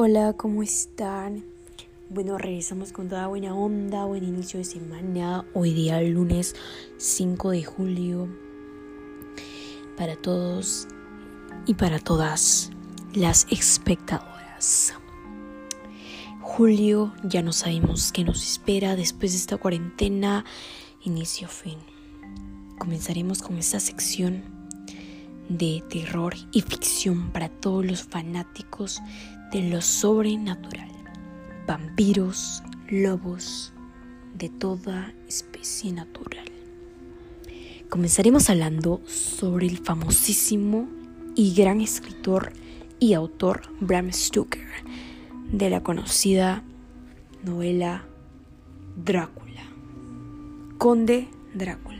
Hola, ¿cómo están? Bueno, regresamos con toda buena onda, buen inicio de semana. Hoy día lunes 5 de julio. Para todos y para todas las espectadoras. Julio, ya no sabemos qué nos espera después de esta cuarentena, inicio fin. Comenzaremos con esta sección de terror y ficción para todos los fanáticos de lo sobrenatural. Vampiros, lobos, de toda especie natural. Comenzaremos hablando sobre el famosísimo y gran escritor y autor Bram Stoker de la conocida novela Drácula. Conde Drácula.